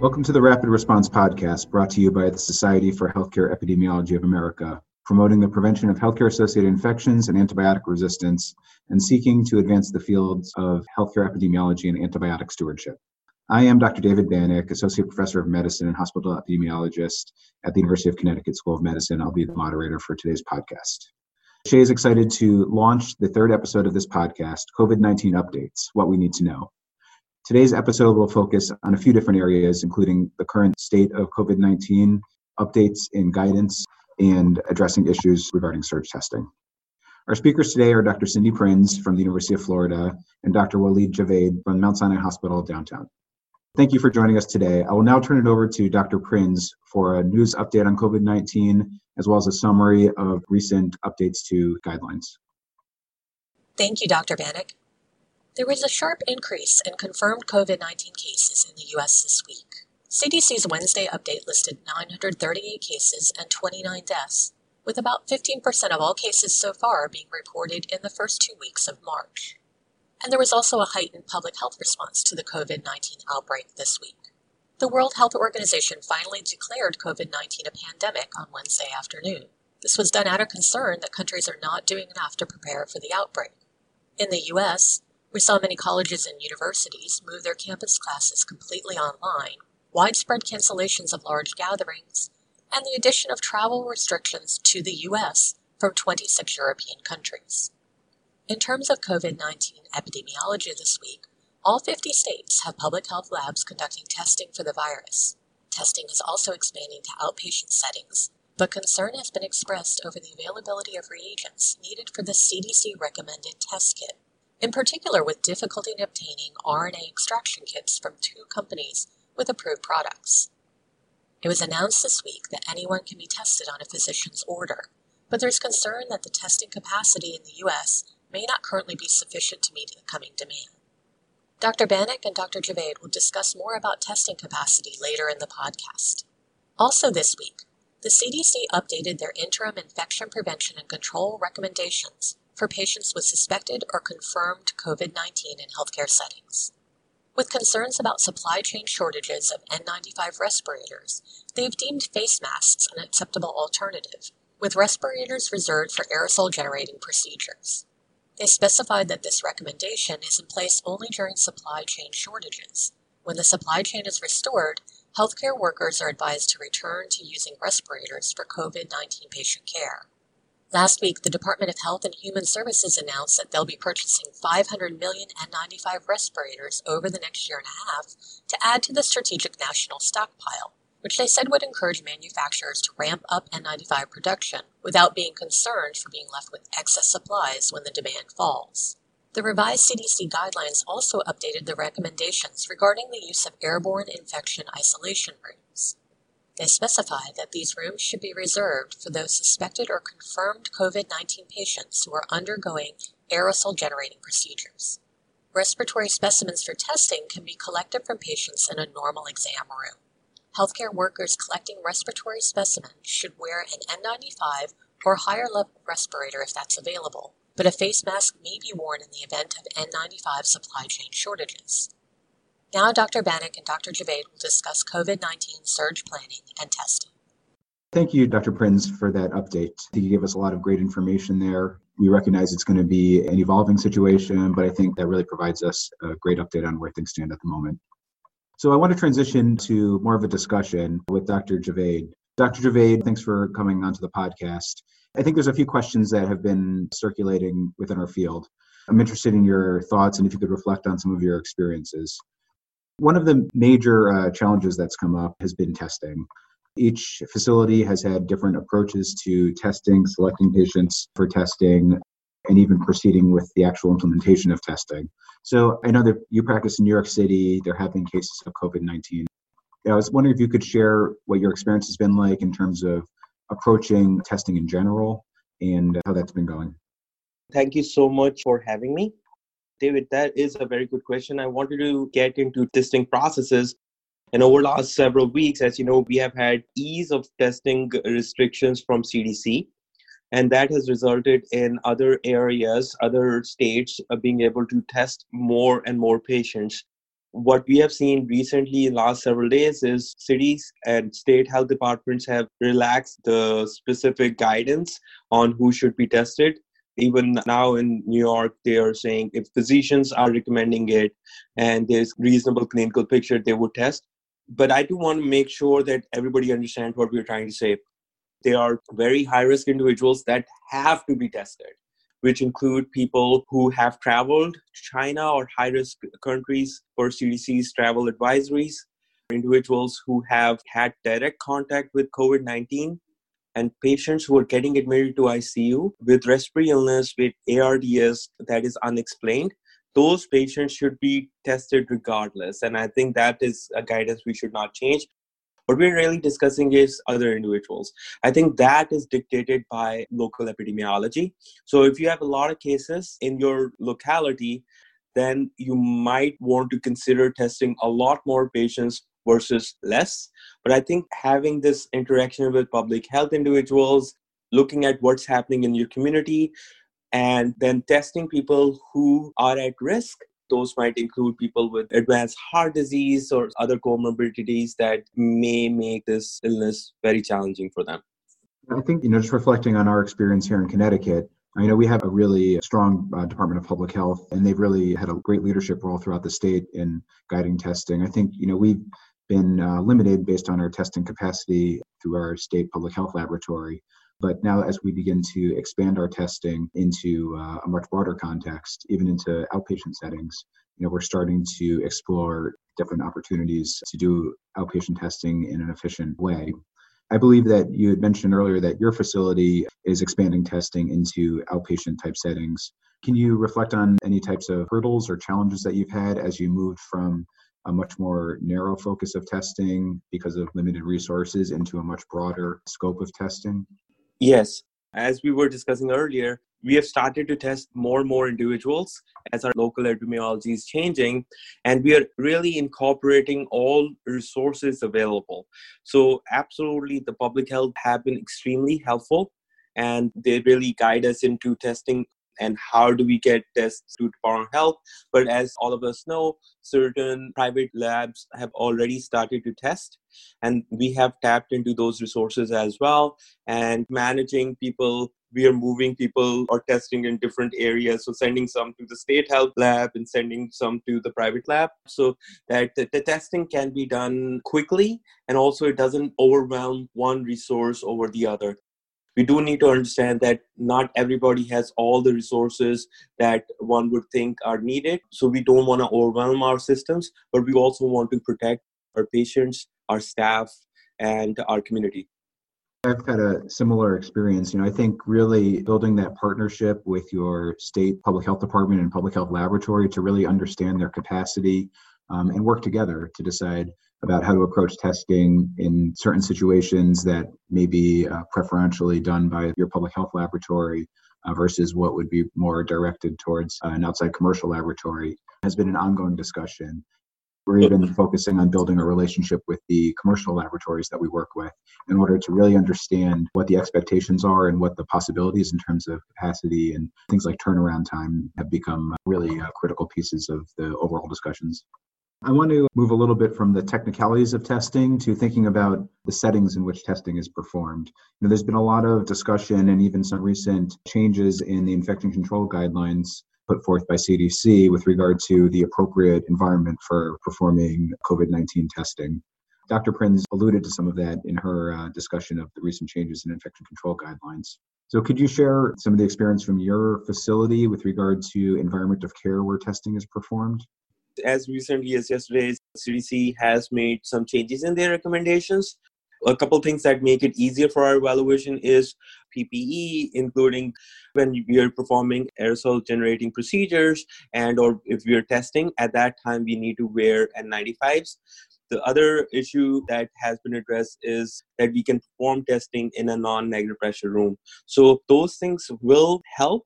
Welcome to the Rapid Response Podcast, brought to you by the Society for Healthcare Epidemiology of America, promoting the prevention of healthcare associated infections and antibiotic resistance, and seeking to advance the fields of healthcare epidemiology and antibiotic stewardship. I am Dr. David Banach, Associate Professor of Medicine and Hospital Epidemiologist at the University of Connecticut School of Medicine. I'll be the moderator for today's podcast. SHEA is excited to launch the third episode of this podcast, COVID 19 Updates What We Need to Know. Today's episode will focus on a few different areas, including the current state of COVID 19, updates and guidance, and addressing issues regarding surge testing. Our speakers today are Dr. Cindy Prins from the University of Florida and Dr. Waleed Javaid from Mount Sinai Hospital downtown. Thank you for joining us today. I will now turn it over to Dr. Prins for a news update on COVID 19, as well as a summary of recent updates to guidelines. Thank you, Dr. Banach. There was a sharp increase in confirmed COVID 19 cases in the U.S. this week. CDC's Wednesday update listed 938 cases and 29 deaths, with about 15% of all cases so far being reported in the first two weeks of March. And there was also a heightened public health response to the COVID 19 outbreak this week. The World Health Organization finally declared COVID 19 a pandemic on Wednesday afternoon. This was done out of concern that countries are not doing enough to prepare for the outbreak. In the U.S., we saw many colleges and universities move their campus classes completely online, widespread cancellations of large gatherings, and the addition of travel restrictions to the U.S. from 26 European countries. In terms of COVID 19 epidemiology this week, all 50 states have public health labs conducting testing for the virus. Testing is also expanding to outpatient settings, but concern has been expressed over the availability of reagents needed for the CDC recommended test kit in particular with difficulty in obtaining RNA extraction kits from two companies with approved products. It was announced this week that anyone can be tested on a physician's order, but there's concern that the testing capacity in the U.S. may not currently be sufficient to meet the coming demand. Dr. Banach and Dr. Javaid will discuss more about testing capacity later in the podcast. Also this week, the CDC updated their interim infection prevention and control recommendations for patients with suspected or confirmed COVID 19 in healthcare settings. With concerns about supply chain shortages of N95 respirators, they've deemed face masks an acceptable alternative, with respirators reserved for aerosol generating procedures. They specified that this recommendation is in place only during supply chain shortages. When the supply chain is restored, healthcare workers are advised to return to using respirators for COVID 19 patient care. Last week, the Department of Health and Human Services announced that they'll be purchasing 500 million N95 respirators over the next year and a half to add to the strategic national stockpile, which they said would encourage manufacturers to ramp up N95 production without being concerned for being left with excess supplies when the demand falls. The revised CDC guidelines also updated the recommendations regarding the use of airborne infection isolation rooms. They specify that these rooms should be reserved for those suspected or confirmed COVID 19 patients who are undergoing aerosol generating procedures. Respiratory specimens for testing can be collected from patients in a normal exam room. Healthcare workers collecting respiratory specimens should wear an N95 or higher level respirator if that's available, but a face mask may be worn in the event of N95 supply chain shortages. Now, Dr. Banach and Dr. Javaid will discuss COVID 19 surge planning and testing. Thank you, Dr. Prins, for that update. I think you gave us a lot of great information there. We recognize it's going to be an evolving situation, but I think that really provides us a great update on where things stand at the moment. So I want to transition to more of a discussion with Dr. Javaid. Dr. Javaid, thanks for coming onto the podcast. I think there's a few questions that have been circulating within our field. I'm interested in your thoughts and if you could reflect on some of your experiences. One of the major uh, challenges that's come up has been testing. Each facility has had different approaches to testing, selecting patients for testing, and even proceeding with the actual implementation of testing. So I know that you practice in New York City, there have been cases of COVID 19. I was wondering if you could share what your experience has been like in terms of approaching testing in general and how that's been going. Thank you so much for having me. David, that is a very good question. I wanted to get into testing processes. And over the last several weeks, as you know, we have had ease of testing restrictions from CDC. And that has resulted in other areas, other states uh, being able to test more and more patients. what we have seen recently in last several days is cities and state health departments have relaxed the specific guidance on who should be tested even now in new york they are saying if physicians are recommending it and there's reasonable clinical picture they would test. But i do want to make sure that everybody understands what we're trying to say. They are very high risk individuals that have to be tested which include people who have traveled to China or high risk countries for CDC's travel advisories, individuals who have had direct contact with COVID 19, and patients who are getting admitted to ICU with respiratory illness with ARDS that is unexplained. Those patients should be tested regardless. And I think that is a guidance we should not change. What we're really discussing is other individuals. I think that is dictated by local epidemiology. So if you have a lot of cases in your locality, then you might want to consider testing a lot more patients versus less. But I think having this interaction with public health individuals, looking at what's happening in your community, and then testing people who are at risk those might include people with advanced heart disease or other comorbidities that may make this illness very challenging for them. I think, you know, just reflecting on our experience here in Connecticut, I know we have a really strong uh, Department of Public Health, and they've really had a great leadership role throughout the state in guiding testing. I think, you know, we've been uh, limited based on our testing capacity through our state public health laboratory. But now, as we begin to expand our testing into uh, a much broader context, even into outpatient settings, you know, we're starting to explore different opportunities to do outpatient testing in an efficient way. I believe that you had mentioned earlier that your facility is expanding testing into outpatient type settings. Can you reflect on any types of hurdles or challenges that you've had as you moved from a much more narrow focus of testing because of limited resources into a much broader scope of testing? Yes. As we were discussing earlier, we have started to test more and more individuals as our local epidemiology is changing and we are really incorporating all resources available so absolutely the public health have been extremely helpful and they really guide us into testing and how do we get tests to Department of Health. But as all of us know, certain private labs have already started to test, and we have tapped into those resources as well. And managing people we are moving people or testing in different areas so sending some to the state health lab and sending some to the private lab so that the, the, testing can be done quickly and also it doesn't overwhelm one resource over the other we do need to understand that not everybody has all the resources that one would think are needed. So we don't want to overwhelm our systems, but we also want to protect our patients, our staff, and our community. I've had a similar experience. You know, I think really building that partnership with your state public health department and public health laboratory to really understand their capacity um, and work together to decide about how to approach testing in certain situations that may be uh, preferentially done by your public health laboratory uh, versus what would be more directed towards uh, an outside commercial laboratory has been an ongoing discussion. We're even focusing on building a relationship with the commercial laboratories that we work with in order to really understand what the expectations are and what the possibilities in terms of capacity and things like turnaround time have become really uh, critical pieces of the overall discussions. I want to move a little bit from the technicalities of testing to thinking about the settings in which testing is performed. You know, there's been a lot of discussion and even some recent changes in the infection control guidelines put forth by CDC with regard to the appropriate environment for performing COVID 19 testing. Dr. Prins alluded to some of that in her uh, discussion of the recent changes in infection control guidelines. So, could you share some of the experience from your facility with regard to environment of care where testing is performed? As recently as yesterday, CDC has made some changes in their recommendations. A couple things that make it easier for our evaluation is PPE, including when we are performing aerosol generating procedures and or if we are testing, at that time we need to wear N95s. The other issue that has been addressed is that we can perform testing in a non-negative pressure room. So those things will help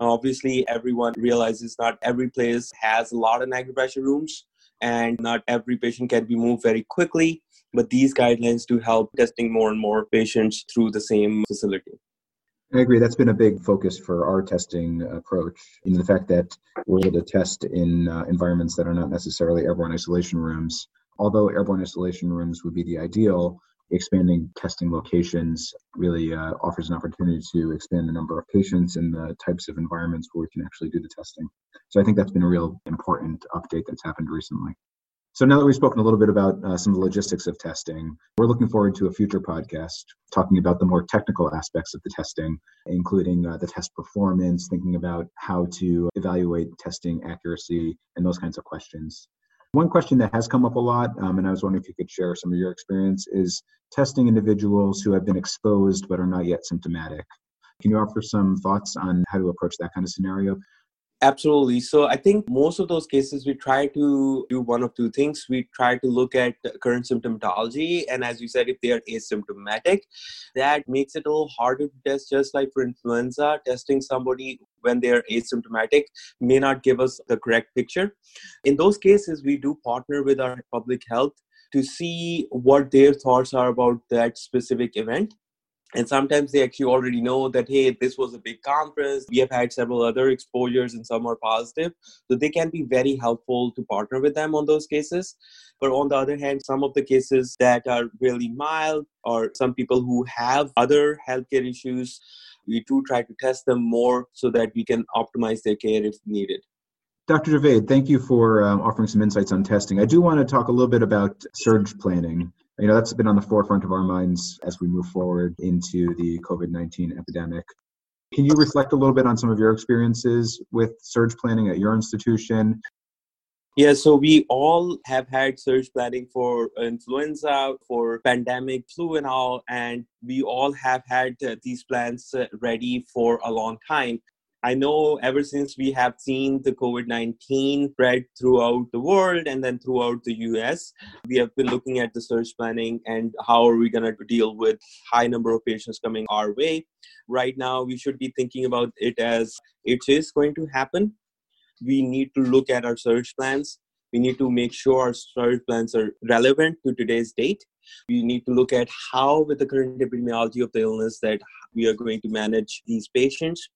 Obviously, everyone realizes not every place has a lot of negative pressure rooms, and not every patient can be moved very quickly. But these guidelines do help testing more and more patients through the same facility. I agree. That's been a big focus for our testing approach. In the fact that we're able to test in uh, environments that are not necessarily airborne isolation rooms. Although airborne isolation rooms would be the ideal, expanding testing locations really uh, offers an opportunity to expand the number of patients and the types of environments where we can actually do the testing. So I think that's been a real important update that's happened recently. So now that we've spoken a little bit about uh, some of the logistics of testing, we're looking forward to a future podcast talking about the more technical aspects of the testing, including uh, the test performance, thinking about how to evaluate testing accuracy, and those kinds of questions. One question that has come up a lot, um, and I was wondering if you could share some of your experience, is testing individuals who have been exposed but are not yet symptomatic. Can you offer some thoughts on how to approach that kind of scenario? Absolutely. So I think most of those cases we try to do one of two things. We try to look at current symptomatology, and as you said, if they are asymptomatic, that makes it a little harder to test. Just like for influenza, testing somebody when they are asymptomatic may not give us the correct picture. In those cases, we do partner with our public health to see what their thoughts are about that specific event and sometimes they actually already know that hey this was a big conference. We have had several other exposures and some are positive. So they can be very helpful to partner with them on those cases. But on the other hand some of the cases that are really mild or some people who have other healthcare issues. We do try to test them more so that we can optimize their care if needed. Dr. Javaid, thank you for um, offering some insights on testing. I do want to talk a little bit about surge planning you know that's been on the forefront of our minds as we move forward into the covid-19 epidemic can you reflect a little bit on some of your experiences with surge planning at your institution yeah, so we all have had surge planning for influenza, for pandemic flu, and all, and we all have had uh, these plans uh, ready for a long time. I know ever since we have seen the COVID 19 spread throughout the world and then throughout the US, we have been looking at the surge planning and how are we going to deal with high number of patients coming our way. Right now, we should be thinking about it as it is going to happen. We need to look at our surge plans. We need to make sure our surge plans are relevant to today's date. We need to look at how, with the current epidemiology of the illness, that we are going to manage these patients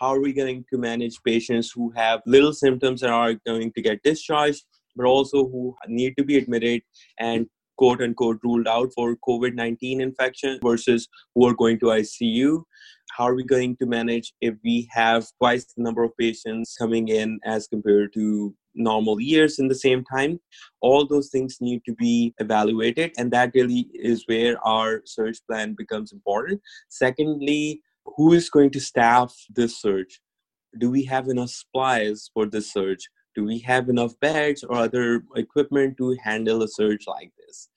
how are we going to manage patients who have little symptoms and are going to get discharged, but also who need to be admitted and quote unquote ruled out for COVID 19 infection versus who are going to ICU? How are we going to manage if we have twice the number of patients coming in as compared to normal years in the same time? All those things need to be evaluated, and that really is where our surge plan becomes important. Secondly, who is going to staff this surge? Do we have enough supplies for this surge? Do we have enough beds or other equipment to handle a surge like this?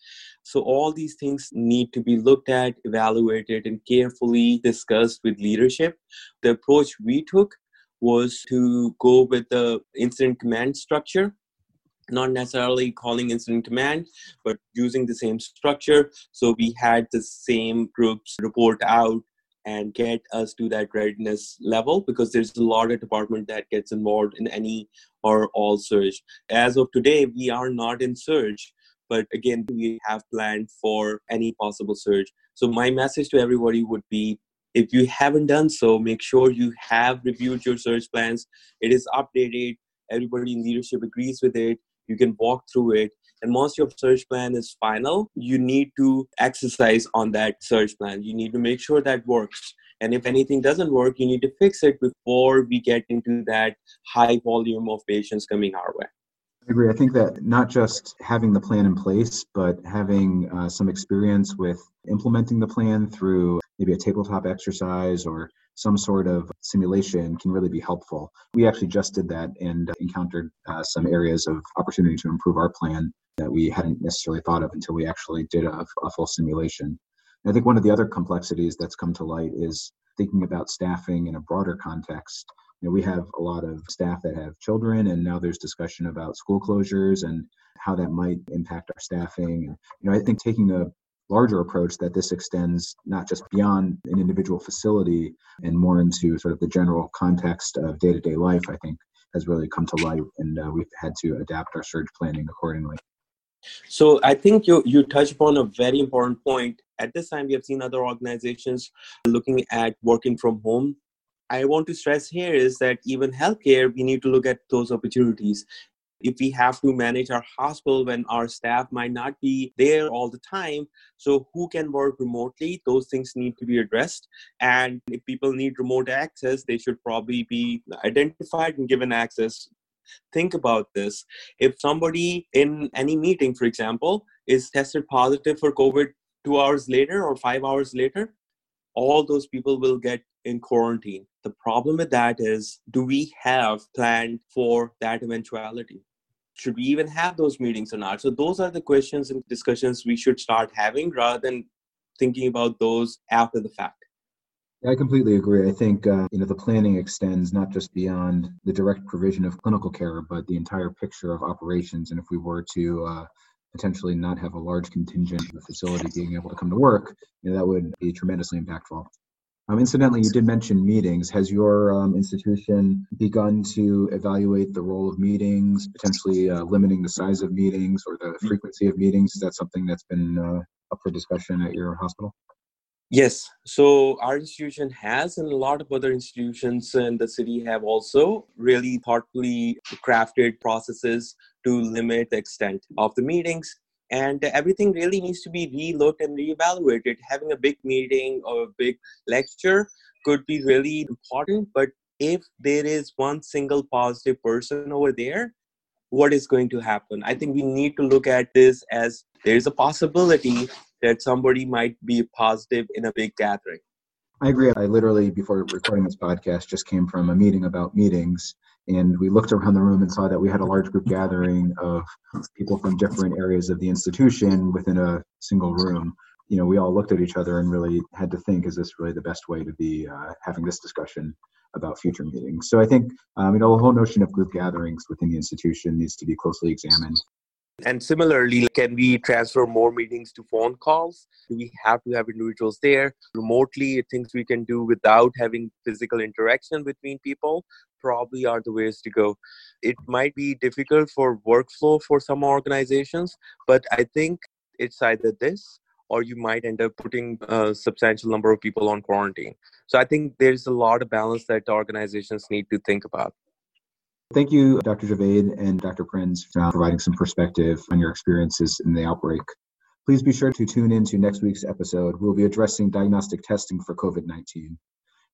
So, all these things need to be looked at, evaluated, and carefully discussed with leadership. The approach we took was to go with the incident command structure not necessarily calling incident command, but using the same structure. So we had the same groups report out and get us to that readiness level because there's a lot of department that gets involved in any or all surge. As of today, we are not in surge, but again, we have planned for any possible surge. So my message to everybody would be if you haven't done so, make sure you have reviewed your surge plans. It is updated. Everybody in leadership agrees with it. You can walk through it and once your surge plan is final, you need to exercise on that surge plan. You need to make sure that works. And if anything doesn't work, you need to fix it before we get into that high volume of patients coming our way. I agree. I think that not just having the plan in place, but having uh, some experience with implementing the plan through maybe a tabletop exercise or some sort of simulation can really be helpful. We actually just did that and encountered uh, some areas of opportunity to improve our plan that we hadn't necessarily thought of until we actually did a, a full simulation. And I think one of the other complexities that's come to light is thinking about staffing in a broader context. You know, we have a lot of staff that have children, and now there's discussion about school closures and how that might impact our staffing. You know, I think taking a larger approach that this extends not just beyond an individual facility and more into sort of the general context of day-to-day life, I think has really come to light, and uh, we've had to adapt our surge planning accordingly. So I think you you touch upon a very important point. at this time we have seen other organizations looking at working from home I want to stress here is that even healthcare, we need to look at those opportunities. If we have to manage our hospital when our staff might not be there all the time, so who can work remotely? Those things need to be addressed. And if people need remote access, they should probably be identified and given access. Think about this. If somebody in any meeting, for example, is tested positive for COVID two hours later or five hours later, all those people will get in quarantine. The problem with that is do we have planned for that eventuality? Should we even have those meetings or not? So, those are the questions and discussions we should start having rather than thinking about those after the fact. I completely agree. I think uh, you know the planning extends not just beyond the direct provision of clinical care, but the entire picture of operations. And if we were to uh, potentially not have a large contingent of the facility being able to come to work, you know, that would be tremendously impactful. Um, incidentally, you did mention meetings. Has your um, institution begun to evaluate the role of meetings, potentially uh, limiting the size of meetings or the frequency of meetings? Is that something that's been uh, up for discussion at your hospital? Yes. So our institution has, and a lot of other institutions in the city have also really thoughtfully crafted processes to limit the extent of the meetings. And everything really needs to be relooked and reevaluated. Having a big meeting or a big lecture could be really important but if there is one single positive person over there what is going to happen? I think we need to look at this as there's a possibility that somebody might be positive in a big gathering. I agree. I literally before recording this podcast just came from a meeting about meetings and we looked around the room and saw that we had a large group gathering of people from different areas of the institution within a single room. You know we all looked at each other and really had to think is this really the best way to be uh, having this discussion about future meetings? So i think um, you know the whole notion of group gatherings within the institution needs to be closely examined and similarly, can we transfer more meetings to phone calls? Do we have to have individuals there? Remotely, things we can do without having physical interaction between people probably are the ways to go. It might be difficult for workflow for some organizations, but I think it's either this or you might end up putting a substantial number of people on quarantine. So I think there's a lot of balance that organizations need to think about. Thank you, Dr. Javaid and Dr. Prins, for providing some perspective on your experiences in the outbreak. Please be sure to tune in to next week's episode. We'll be addressing diagnostic testing for COVID 19.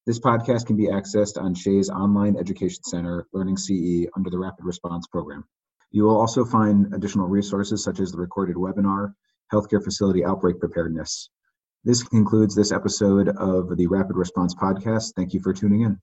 This podcast can be accessed on SHEA's online education center, Learning CE, under the Rapid Response Program. You will also find additional resources such as the recorded webinar, Healthcare Facility Outbreak Preparedness. This concludes this episode of the Rapid Response Podcast. Thank you for tuning in.